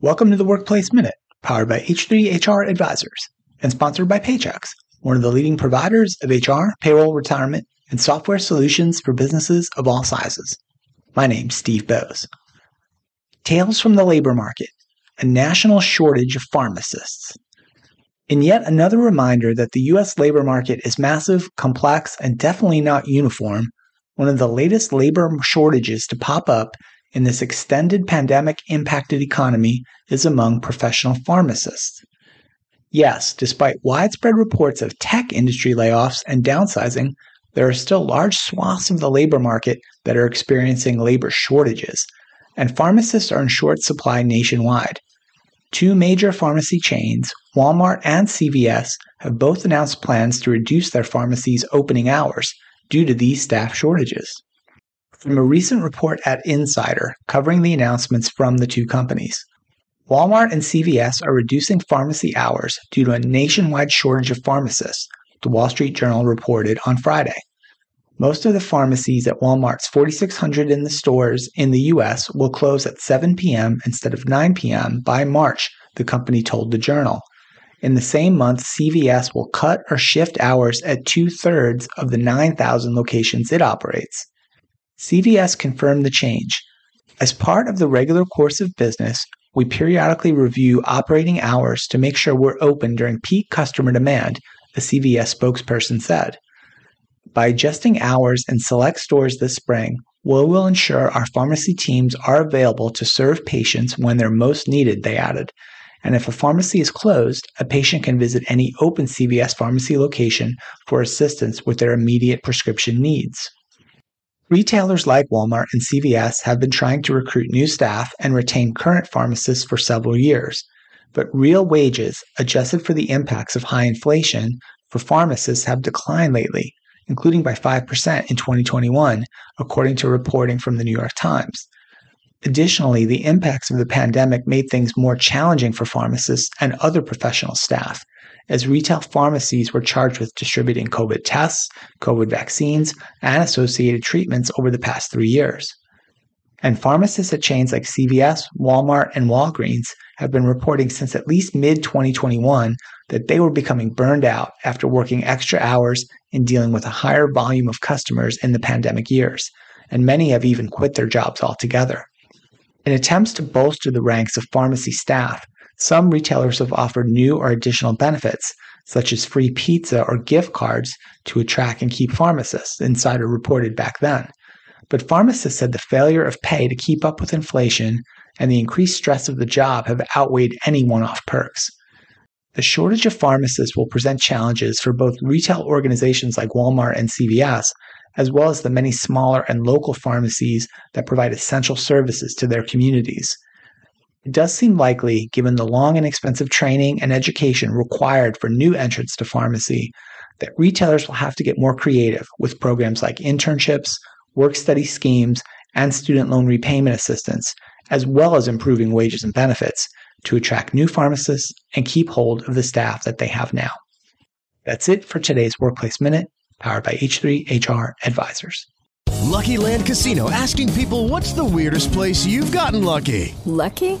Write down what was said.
Welcome to the Workplace Minute, powered by H3HR Advisors and sponsored by Paychex, one of the leading providers of HR, payroll, retirement, and software solutions for businesses of all sizes. My name's Steve Boese. Tales from the labor market, a national shortage of pharmacists. And yet another reminder that the U.S. labor market is massive, complex, and definitely not uniform, one of the latest labor shortages to pop up in this extended pandemic impacted economy is among professional pharmacists. Yes, despite widespread reports of tech industry layoffs and downsizing, there are still large swaths of the labor market that are experiencing labor shortages, and pharmacists are in short supply nationwide. Two major pharmacy chains, Walmart and CVS, have both announced plans to reduce their pharmacies' opening hours due to these staff shortages. From a recent report at Insider covering the announcements from the two companies, Walmart and CVS are reducing pharmacy hours due to a nationwide shortage of pharmacists, the Wall Street Journal reported on Friday. Most of the pharmacies at Walmart's 4,600 in the stores in the U.S. will close at 7 p.m. instead of 9 p.m. by March, the company told the Journal. In the same month, CVS will cut or shift hours at two thirds of the 9,000 locations it operates. CVS confirmed the change. As part of the regular course of business, we periodically review operating hours to make sure we're open during peak customer demand, a CVS spokesperson said. By adjusting hours in select stores this spring, we will ensure our pharmacy teams are available to serve patients when they're most needed, they added. And if a pharmacy is closed, a patient can visit any open CVS pharmacy location for assistance with their immediate prescription needs. Retailers like Walmart and CVS have been trying to recruit new staff and retain current pharmacists for several years, but real wages, adjusted for the impacts of high inflation, for pharmacists have declined lately, including by 5% in 2021, according to reporting from the New York Times. Additionally, the impacts of the pandemic made things more challenging for pharmacists and other professional staff, as retail pharmacies were charged with distributing COVID tests, COVID vaccines, and associated treatments over the past three years. And pharmacists at chains like CVS, Walmart, and Walgreens have been reporting since at least mid 2021 that they were becoming burned out after working extra hours and dealing with a higher volume of customers in the pandemic years, and many have even quit their jobs altogether. In attempts to bolster the ranks of pharmacy staff, some retailers have offered new or additional benefits, such as free pizza or gift cards, to attract and keep pharmacists, Insider reported back then. But pharmacists said the failure of pay to keep up with inflation and the increased stress of the job have outweighed any one off perks. The shortage of pharmacists will present challenges for both retail organizations like Walmart and CVS, as well as the many smaller and local pharmacies that provide essential services to their communities. It does seem likely, given the long and expensive training and education required for new entrants to pharmacy, that retailers will have to get more creative with programs like internships, work study schemes, and student loan repayment assistance, as well as improving wages and benefits to attract new pharmacists and keep hold of the staff that they have now. That's it for today's Workplace Minute, powered by H3HR Advisors. Lucky Land Casino asking people what's the weirdest place you've gotten lucky? Lucky?